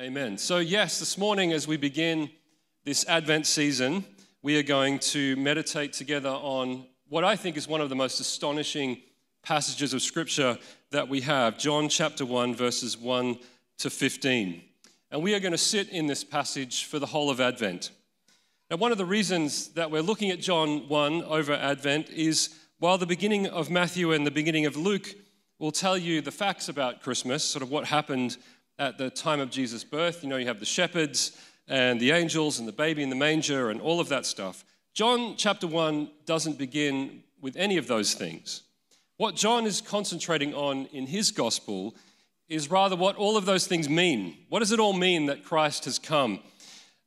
Amen. So, yes, this morning as we begin this Advent season, we are going to meditate together on what I think is one of the most astonishing passages of Scripture that we have John chapter 1, verses 1 to 15. And we are going to sit in this passage for the whole of Advent. Now, one of the reasons that we're looking at John 1 over Advent is while the beginning of Matthew and the beginning of Luke will tell you the facts about Christmas, sort of what happened at the time of Jesus' birth. You know, you have the shepherds and the angels and the baby in the manger and all of that stuff. John chapter 1 doesn't begin with any of those things. What John is concentrating on in his gospel is rather what all of those things mean. What does it all mean that Christ has come?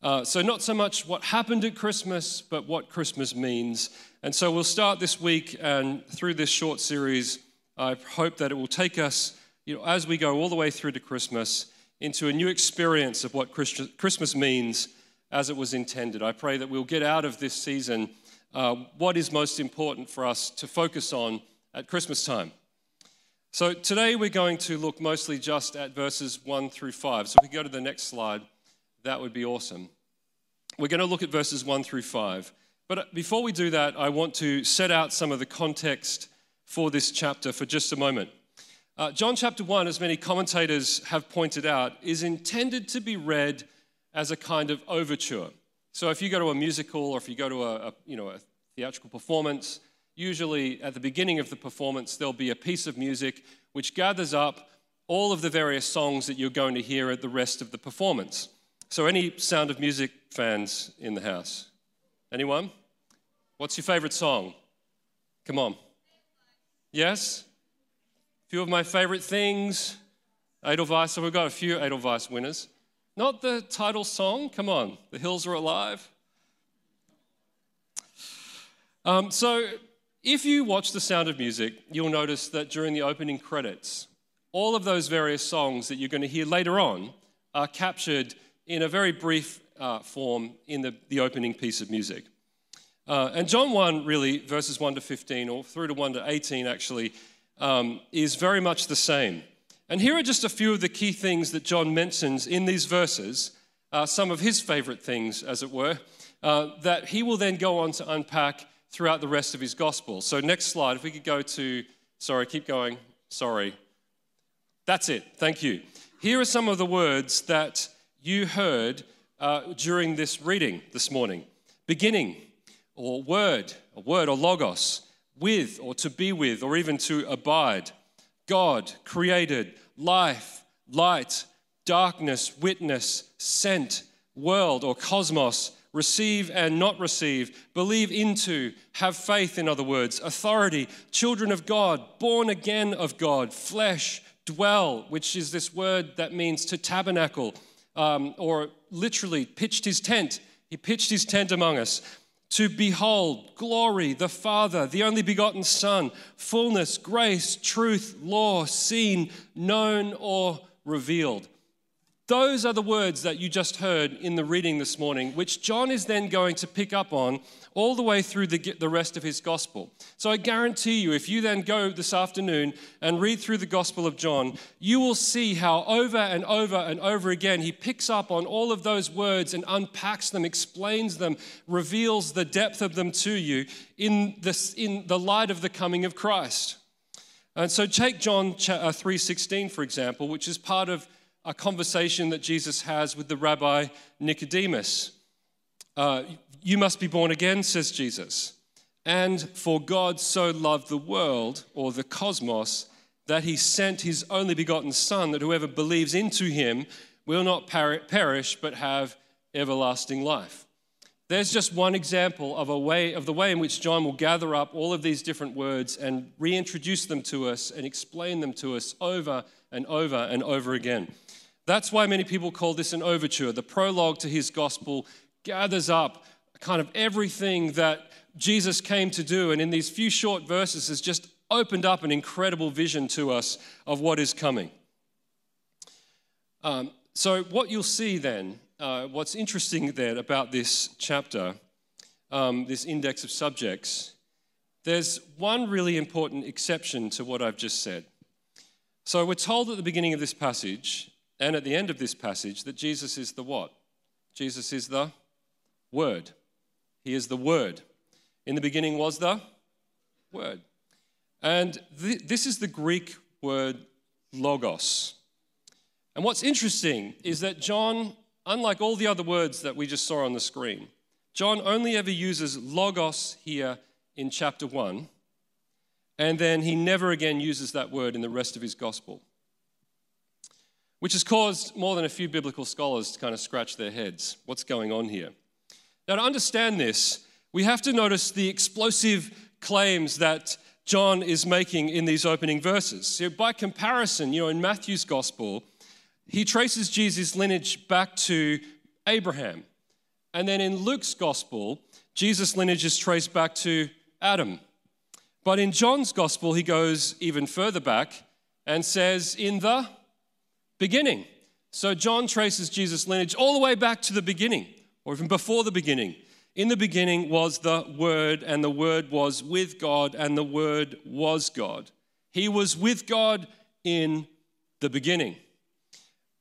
Uh, so, not so much what happened at Christmas, but what Christmas means. And so, we'll start this week and through this short series. I hope that it will take us you know, as we go all the way through to Christmas into a new experience of what Christmas means as it was intended. I pray that we'll get out of this season uh, what is most important for us to focus on at Christmas time. So today we're going to look mostly just at verses 1 through 5. So if we go to the next slide, that would be awesome. We're going to look at verses 1 through 5. But uh, before we do that, I want to set out some of the context for this chapter for just a moment. Uh, John chapter 1, as many commentators have pointed out, is intended to be read as a kind of overture. So if you go to a musical or if you go to a, a, you know, a theatrical performance, usually at the beginning of the performance, there'll be a piece of music which gathers up all of the various songs that you're going to hear at the rest of the performance. So, any Sound of Music fans in the house? Anyone? What's your favorite song? Come on. Yes? Few of my favorite things. Edelweiss, so we've got a few Edelweiss winners. Not the title song, come on, The Hills Are Alive. Um, so, if you watch The Sound of Music, you'll notice that during the opening credits, all of those various songs that you're going to hear later on are captured in a very brief uh, form in the, the opening piece of music. Uh, and John 1, really, verses 1 to 15, or through to 1 to 18, actually, um, is very much the same. And here are just a few of the key things that John mentions in these verses, uh, some of his favorite things, as it were, uh, that he will then go on to unpack throughout the rest of his gospel. So, next slide, if we could go to, sorry, keep going, sorry. That's it, thank you. Here are some of the words that you heard uh, during this reading this morning beginning, or word, a word, or logos with or to be with or even to abide. God created life, light, darkness, witness, sent, world or cosmos, receive and not receive, believe into, have faith, in other words, authority, children of God, born again of God, flesh, dwell, which is this word that means to tabernacle, um, or literally pitched his tent. He pitched his tent among us to behold glory, the Father, the only begotten Son, fullness, grace, truth, law, seen, known, or revealed. Those are the words that you just heard in the reading this morning, which John is then going to pick up on all the way through the, the rest of his gospel. So I guarantee you, if you then go this afternoon and read through the gospel of John, you will see how over and over and over again he picks up on all of those words and unpacks them, explains them, reveals the depth of them to you in, this, in the light of the coming of Christ. And so take John 3:16 uh, for example, which is part of a conversation that Jesus has with the rabbi Nicodemus. Uh, you must be born again, says Jesus. And for God so loved the world, or the cosmos, that he sent his only begotten Son, that whoever believes into him will not perish, but have everlasting life. There's just one example of a way of the way in which John will gather up all of these different words and reintroduce them to us and explain them to us over and over and over again. That's why many people call this an overture. The prologue to his gospel gathers up kind of everything that Jesus came to do, and in these few short verses has just opened up an incredible vision to us of what is coming. Um, so, what you'll see then, uh, what's interesting then about this chapter, um, this index of subjects, there's one really important exception to what I've just said. So, we're told at the beginning of this passage and at the end of this passage that Jesus is the what? Jesus is the Word. He is the Word. In the beginning was the Word. And th- this is the Greek word logos. And what's interesting is that John, unlike all the other words that we just saw on the screen, John only ever uses logos here in chapter 1, and then he never again uses that word in the rest of his gospel, which has caused more than a few biblical scholars to kind of scratch their heads. What's going on here? Now, to understand this, we have to notice the explosive claims that John is making in these opening verses. So, by comparison, you know, in Matthew's gospel, he traces Jesus' lineage back to Abraham. And then in Luke's gospel, Jesus' lineage is traced back to Adam. But in John's gospel, he goes even further back and says, in the beginning. So John traces Jesus' lineage all the way back to the beginning, or even before the beginning. In the beginning was the Word, and the Word was with God, and the Word was God. He was with God in the beginning.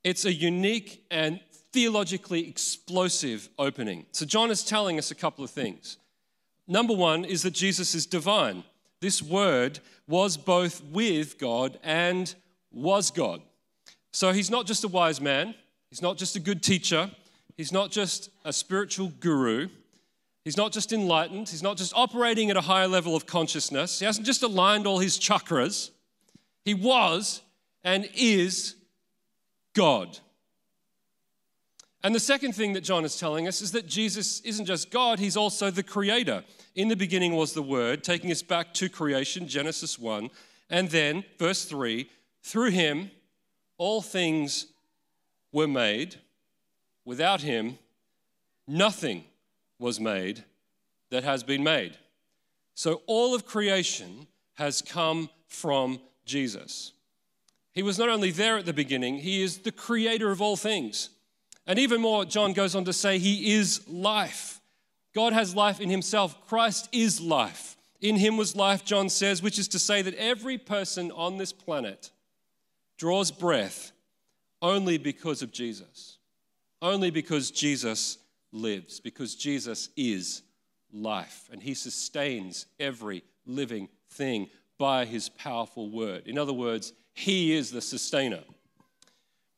It's a unique and theologically explosive opening. So, John is telling us a couple of things. Number one is that Jesus is divine. This word was both with God and was God. So, he's not just a wise man, he's not just a good teacher, he's not just a spiritual guru. He's not just enlightened, he's not just operating at a higher level of consciousness. He hasn't just aligned all his chakras. He was and is God. And the second thing that John is telling us is that Jesus isn't just God, he's also the creator. In the beginning was the Word, taking us back to creation, Genesis 1. And then, verse 3 through him, all things were made. Without him, nothing was made that has been made. So all of creation has come from Jesus. He was not only there at the beginning, he is the creator of all things. And even more, John goes on to say, He is life. God has life in Himself. Christ is life. In Him was life, John says, which is to say that every person on this planet draws breath only because of Jesus, only because Jesus lives because Jesus is life and he sustains every living thing by his powerful word. In other words, he is the sustainer.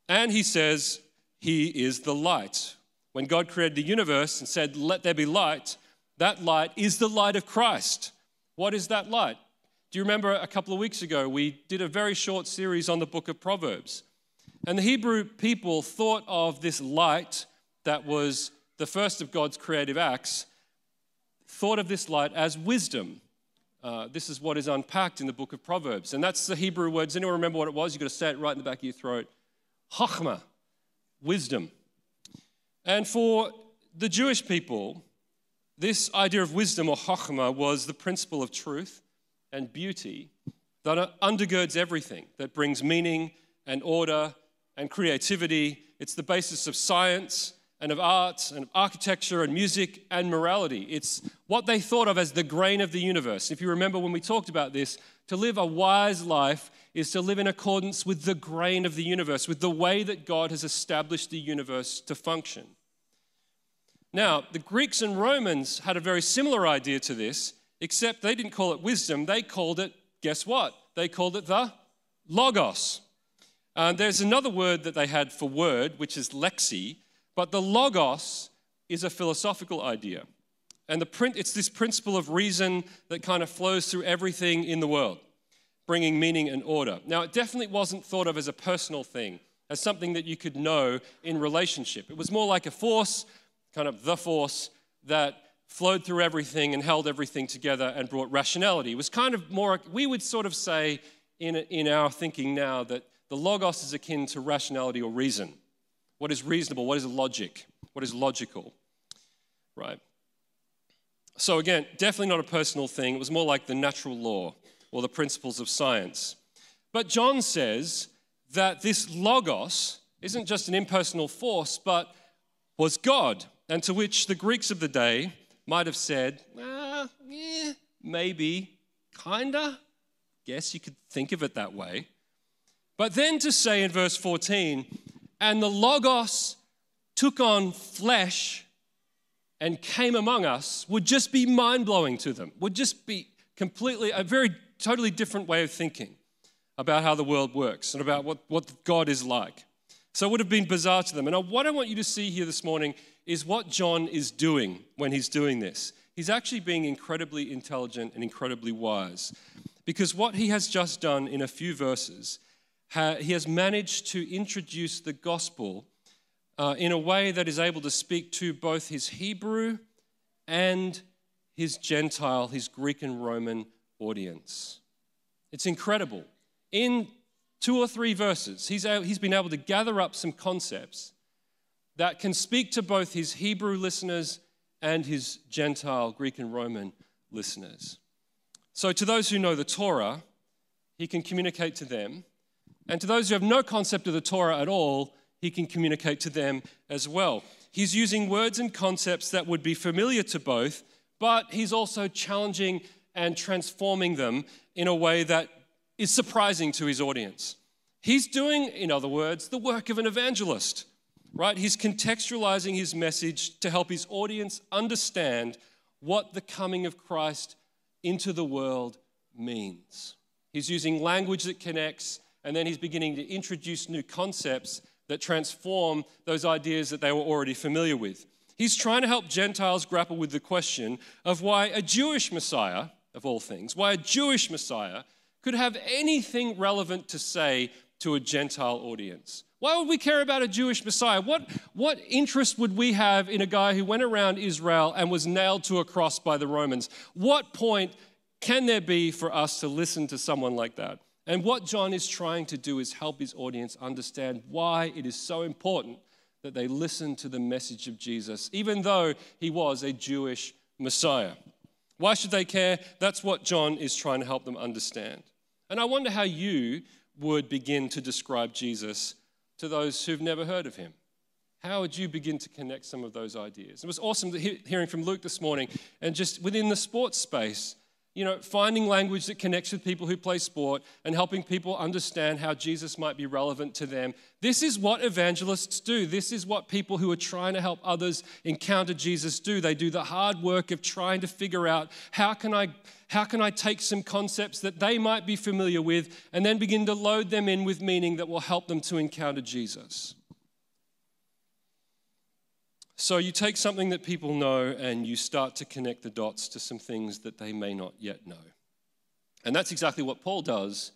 And he says he is the light. When God created the universe and said, Let there be light, that light is the light of Christ. What is that light? Do you remember a couple of weeks ago we did a very short series on the book of Proverbs? And the Hebrew people thought of this light that was the first of God's creative acts, thought of this light as wisdom. Uh, this is what is unpacked in the book of Proverbs. And that's the Hebrew word. Does anyone remember what it was? You've got to say it right in the back of your throat. Chachma, wisdom. And for the Jewish people, this idea of wisdom or chachma was the principle of truth and beauty that undergirds everything, that brings meaning and order and creativity. It's the basis of science and of art and of architecture and music and morality. It's what they thought of as the grain of the universe. If you remember when we talked about this, to live a wise life is to live in accordance with the grain of the universe, with the way that God has established the universe to function. Now, the Greeks and Romans had a very similar idea to this, except they didn't call it wisdom, they called it, guess what? They called it the logos. Uh, there's another word that they had for word, which is lexi, but the logos is a philosophical idea. And the print, it's this principle of reason that kind of flows through everything in the world, bringing meaning and order. Now, it definitely wasn't thought of as a personal thing, as something that you could know in relationship. It was more like a force, kind of the force, that flowed through everything and held everything together and brought rationality. It was kind of more, we would sort of say in, in our thinking now that the logos is akin to rationality or reason. What is reasonable? What is logic? What is logical? Right? So, again, definitely not a personal thing. It was more like the natural law or the principles of science. But John says that this logos isn't just an impersonal force, but was God, and to which the Greeks of the day might have said, ah, maybe, kinda. Guess you could think of it that way. But then to say in verse 14, and the Logos took on flesh and came among us would just be mind blowing to them, would just be completely a very totally different way of thinking about how the world works and about what, what God is like. So it would have been bizarre to them. And what I want you to see here this morning is what John is doing when he's doing this. He's actually being incredibly intelligent and incredibly wise. Because what he has just done in a few verses, he has managed to introduce the gospel uh, in a way that is able to speak to both his Hebrew and his Gentile, his Greek and Roman audience. It's incredible. In two or three verses, he's, he's been able to gather up some concepts that can speak to both his Hebrew listeners and his Gentile, Greek and Roman listeners. So, to those who know the Torah, he can communicate to them. And to those who have no concept of the Torah at all, he can communicate to them as well. He's using words and concepts that would be familiar to both, but he's also challenging and transforming them in a way that is surprising to his audience. He's doing, in other words, the work of an evangelist, right? He's contextualizing his message to help his audience understand what the coming of Christ into the world means. He's using language that connects, and then he's beginning to introduce new concepts that transform those ideas that they were already familiar with. He's trying to help Gentiles grapple with the question of why a Jewish Messiah, of all things, why a Jewish Messiah could have anything relevant to say to a Gentile audience. Why would we care about a Jewish Messiah? What, what interest would we have in a guy who went around Israel and was nailed to a cross by the Romans? What point can there be for us to listen to someone like that? And what John is trying to do is help his audience understand why it is so important that they listen to the message of Jesus, even though he was a Jewish Messiah. Why should they care? That's what John is trying to help them understand. And I wonder how you would begin to describe Jesus to those who've never heard of him. How would you begin to connect some of those ideas? It was awesome hearing from Luke this morning, and just within the sports space, you know, finding language that connects with people who play sport and helping people understand how Jesus might be relevant to them. This is what evangelists do. This is what people who are trying to help others encounter Jesus do. They do the hard work of trying to figure out how can I how can I take some concepts that they might be familiar with and then begin to load them in with meaning that will help them to encounter Jesus. So you take something that people know and you start to connect the dots to some things that they may not yet know. And that's exactly what Paul does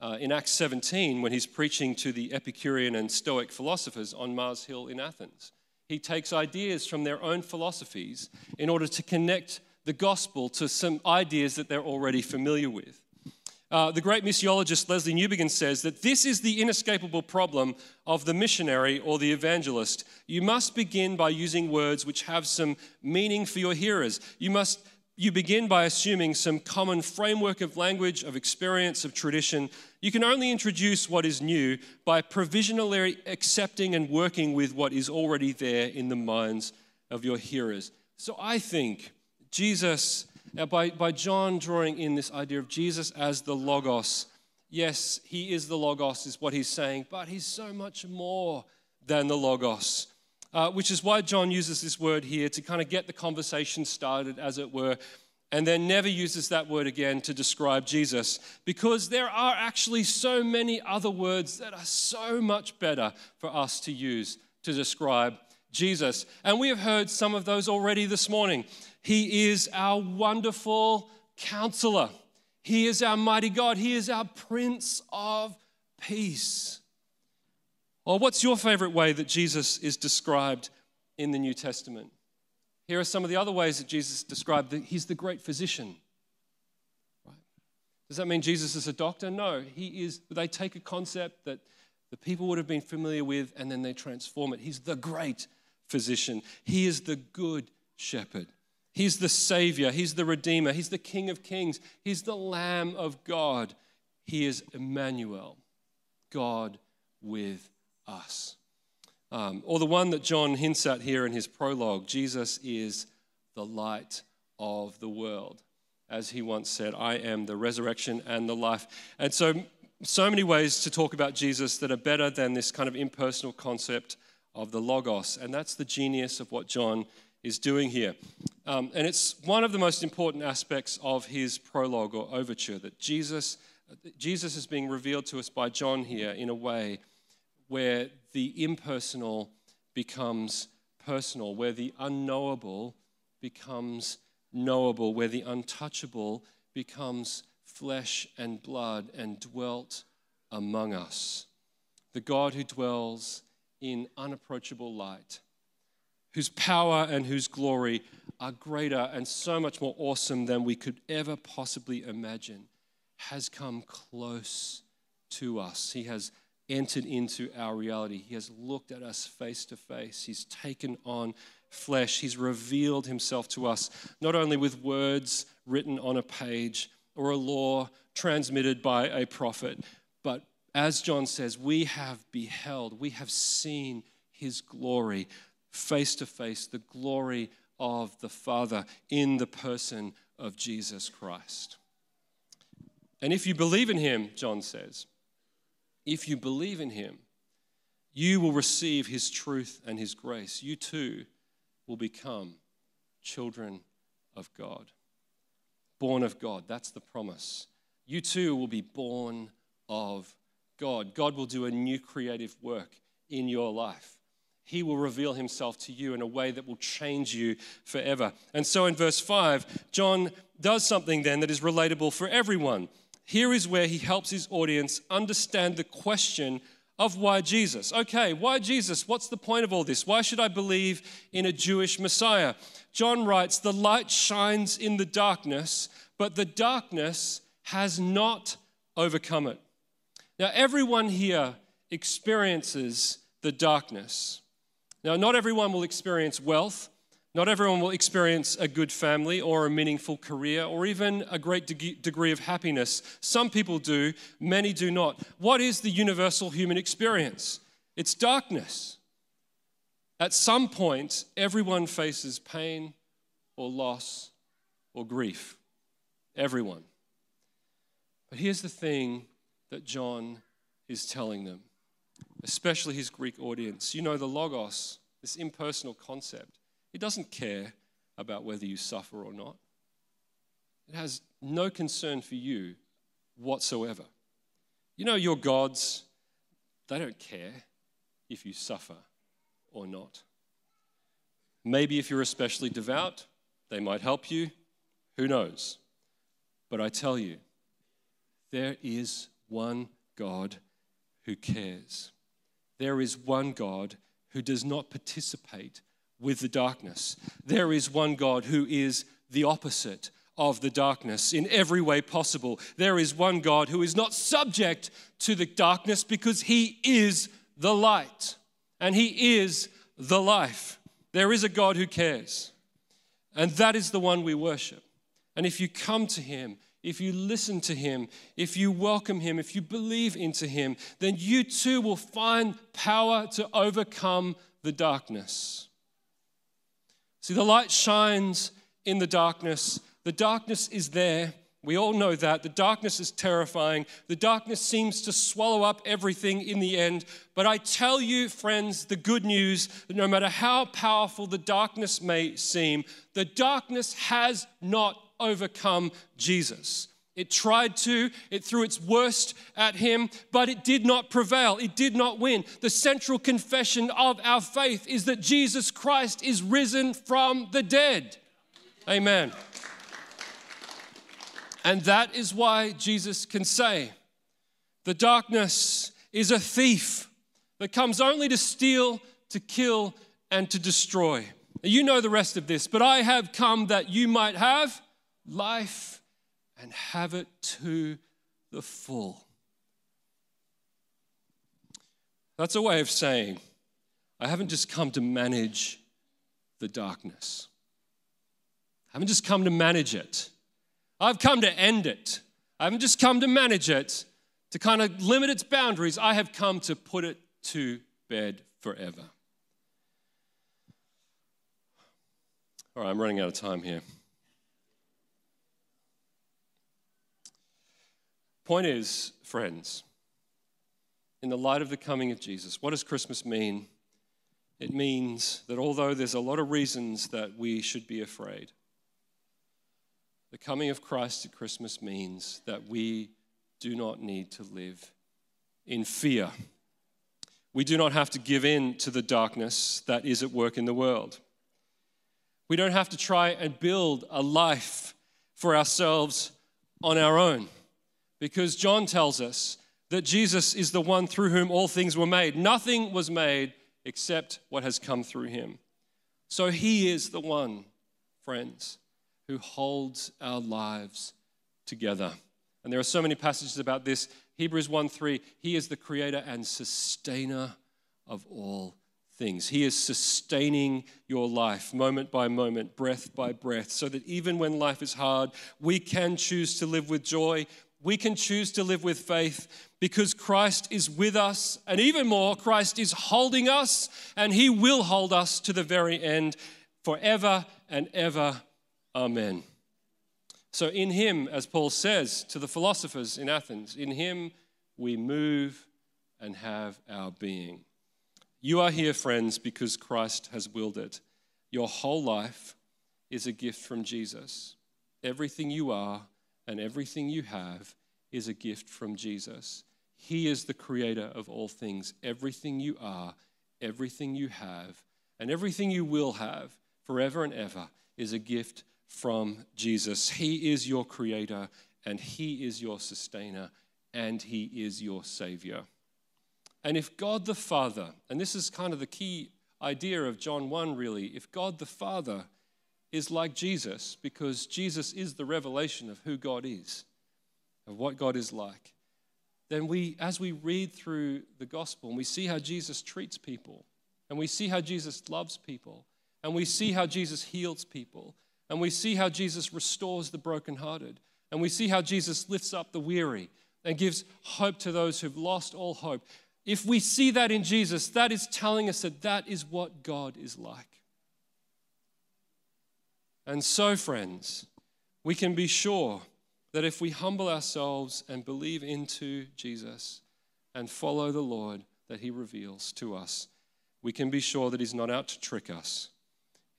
uh, in Acts 17 when he's preaching to the Epicurean and Stoic philosophers on Mars Hill in Athens. He takes ideas from their own philosophies in order to connect the gospel to some ideas that they're already familiar with. Uh, the great missiologist Lesslie Newbigin says that this is the inescapable problem of the missionary or the evangelist. You must begin by using words which have some meaning for your hearers. You must you begin by assuming some common framework of language, of experience, of tradition. You can only introduce what is new by provisionally accepting and working with what is already there in the minds of your hearers. So I think Jesus now, by, by John drawing in this idea of Jesus as the Logos, yes, he is the Logos, is what he's saying, but he's so much more than the Logos. Uh, which is why John uses this word here to kind of get the conversation started, as it were, and then never uses that word again to describe Jesus, because there are actually so many other words that are so much better for us to use to describe Jesus. And we have heard some of those already this morning. He is our wonderful counselor. He is our mighty God. He is our Prince of Peace. Or what's your favorite way that Jesus is described in the New Testament? Here are some of the other ways that Jesus described. He's the great physician. Does that mean Jesus is a doctor? No. He is, they take a concept that the people would have been familiar with and then they transform it. He's the great physician. He is the good shepherd. He's the Savior, He's the Redeemer, He's the King of Kings, He's the Lamb of God. He is Emmanuel, God with us. Um, or the one that John hints at here in his prologue Jesus is the light of the world. As he once said, I am the resurrection and the life. And so so many ways to talk about Jesus that are better than this kind of impersonal concept of the Logos. And that's the genius of what John is doing here. Um, and it's one of the most important aspects of his prologue or overture that Jesus, Jesus is being revealed to us by John here in a way where the impersonal becomes personal, where the unknowable becomes knowable, where the untouchable becomes flesh and blood and dwelt among us. The God who dwells in unapproachable light, whose power and whose glory are greater and so much more awesome than we could ever possibly imagine, has come close to us. He has entered into our reality. He has looked at us face to face. He's taken on flesh. He's revealed himself to us, not only with words written on a page or a law transmitted by a prophet, but as John says, we have beheld, we have seen his glory face to face, the glory of the Father in the person of Jesus Christ. And if you believe in him, John says, if you believe in him, you will receive his truth and his grace. You too will become children of God. Born of God, that's the promise. You too will be born of God. God will do a new creative work in your life. He will reveal himself to you in a way that will change you forever. And so in verse 5, John does something then that is relatable for everyone. Here is where he helps his audience understand the question of why Jesus. Okay, why Jesus? What's the point of all this? Why should I believe in a Jewish Messiah? John writes, The light shines in the darkness, but the darkness has not overcome it. Now, everyone here experiences the darkness. Now, not everyone will experience wealth. Not everyone will experience a good family or a meaningful career or even a great de- degree of happiness. Some people do, many do not. What is the universal human experience? It's darkness. At some point, everyone faces pain or loss or grief. Everyone. But here's the thing that John is telling them, especially his Greek audience. You know, the Logos, this impersonal concept, it doesn't care about whether you suffer or not. It has no concern for you whatsoever. You know, your gods, they don't care if you suffer or not. Maybe if you're especially devout, they might help you. Who knows? But I tell you, there is one God who cares. There is one God who does not participate with the darkness. There is one God who is the opposite of the darkness in every way possible. There is one God who is not subject to the darkness because he is the light and he is the life. There is a God who cares, and that is the one we worship. And if you come to him, if you listen to him, if you welcome him, if you believe into him, then you too will find power to overcome the darkness. See, the light shines in the darkness. The darkness is there. We all know that. The darkness is terrifying. The darkness seems to swallow up everything in the end. But I tell you, friends, the good news that no matter how powerful the darkness may seem, the darkness has not overcome Jesus. It tried to, it threw its worst at him, but it did not prevail. It did not win. The central confession of our faith is that Jesus Christ is risen from the dead. Amen. And that is why Jesus can say, The darkness is a thief that comes only to steal, to kill, and to destroy. You know the rest of this, but I have come that you might have life and have it to the full. That's a way of saying, I haven't just come to manage the darkness. I haven't just come to manage it. I've come to end it. I haven't just come to manage it, to kind of limit its boundaries. I have come to put it to bed forever. All right, I'm running out of time here. Point is, friends, in the light of the coming of Jesus. What does Christmas mean? It means that although there's a lot of reasons that we should be afraid, the coming of Christ at Christmas means that we do not need to live in fear. We do not have to give in to the darkness that is at work in the world. We don't have to try and build a life for ourselves on our own because John tells us that Jesus is the one through whom all things were made. Nothing was made except what has come through him. So he is the one, friends, who holds our lives together. And there are so many passages about this. Hebrews 1 3, he is the creator and sustainer of all things. He is sustaining your life moment by moment, breath by breath, so that even when life is hard, we can choose to live with joy. We can choose to live with faith because Christ is with us, and even more, Christ is holding us, and He will hold us to the very end forever and ever. Amen. So, in Him, as Paul says to the philosophers in Athens, in Him we move and have our being. You are here, friends, because Christ has willed it. Your whole life is a gift from Jesus. Everything you are and everything you have is a gift from Jesus. He is the creator of all things. Everything you are, everything you have, and everything you will have forever and ever is a gift from Jesus. He is your creator, and He is your sustainer, and He is your savior. And if God the Father, and this is kind of the key idea of John 1 really, if God the Father is like Jesus, because Jesus is the revelation of who God is, of what God is like, then we, as we read through the gospel and we see how Jesus treats people, and we see how Jesus loves people, and we see how Jesus heals people, and we see how Jesus restores the brokenhearted, and we see how Jesus lifts up the weary and gives hope to those who've lost all hope. If we see that in Jesus, that is telling us that that is what God is like. And so, friends, we can be sure that if we humble ourselves and believe into Jesus and follow the Lord that He reveals to us, we can be sure that He's not out to trick us.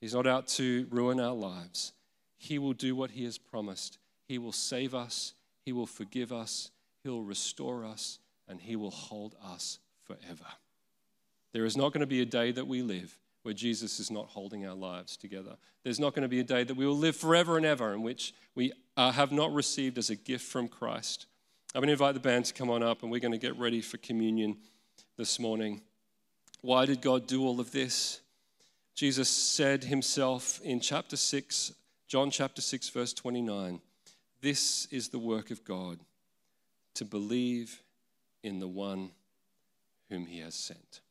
He's not out to ruin our lives. He will do what He has promised. He will save us, He will forgive us, He'll restore us, and He will hold us forever. There is not going to be a day that we live where Jesus is not holding our lives together. There's not going to be a day that we will live forever and ever in which we uh, have not received as a gift from Christ. I'm going to invite the band to come on up and we're going to get ready for communion this morning. Why did God do all of this? Jesus said himself in chapter 6, John chapter 6, verse 29, This is the work of God to believe in the one whom he has sent.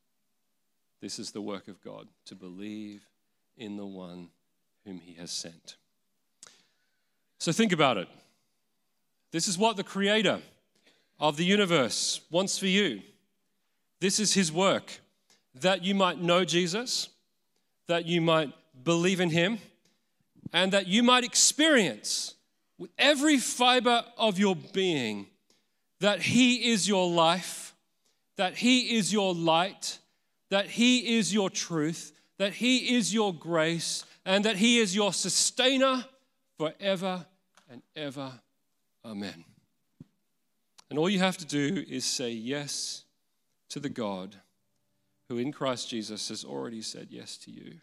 This is the work of God, to believe in the one whom he has sent. So think about it. This is what the creator of the universe wants for you. This is his work that you might know Jesus, that you might believe in him, and that you might experience with every fiber of your being that He is your life, that He is your light, that He is your truth, that He is your grace, and that He is your sustainer forever and ever. Amen. And all you have to do is say yes to the God who in Christ Jesus has already said yes to you.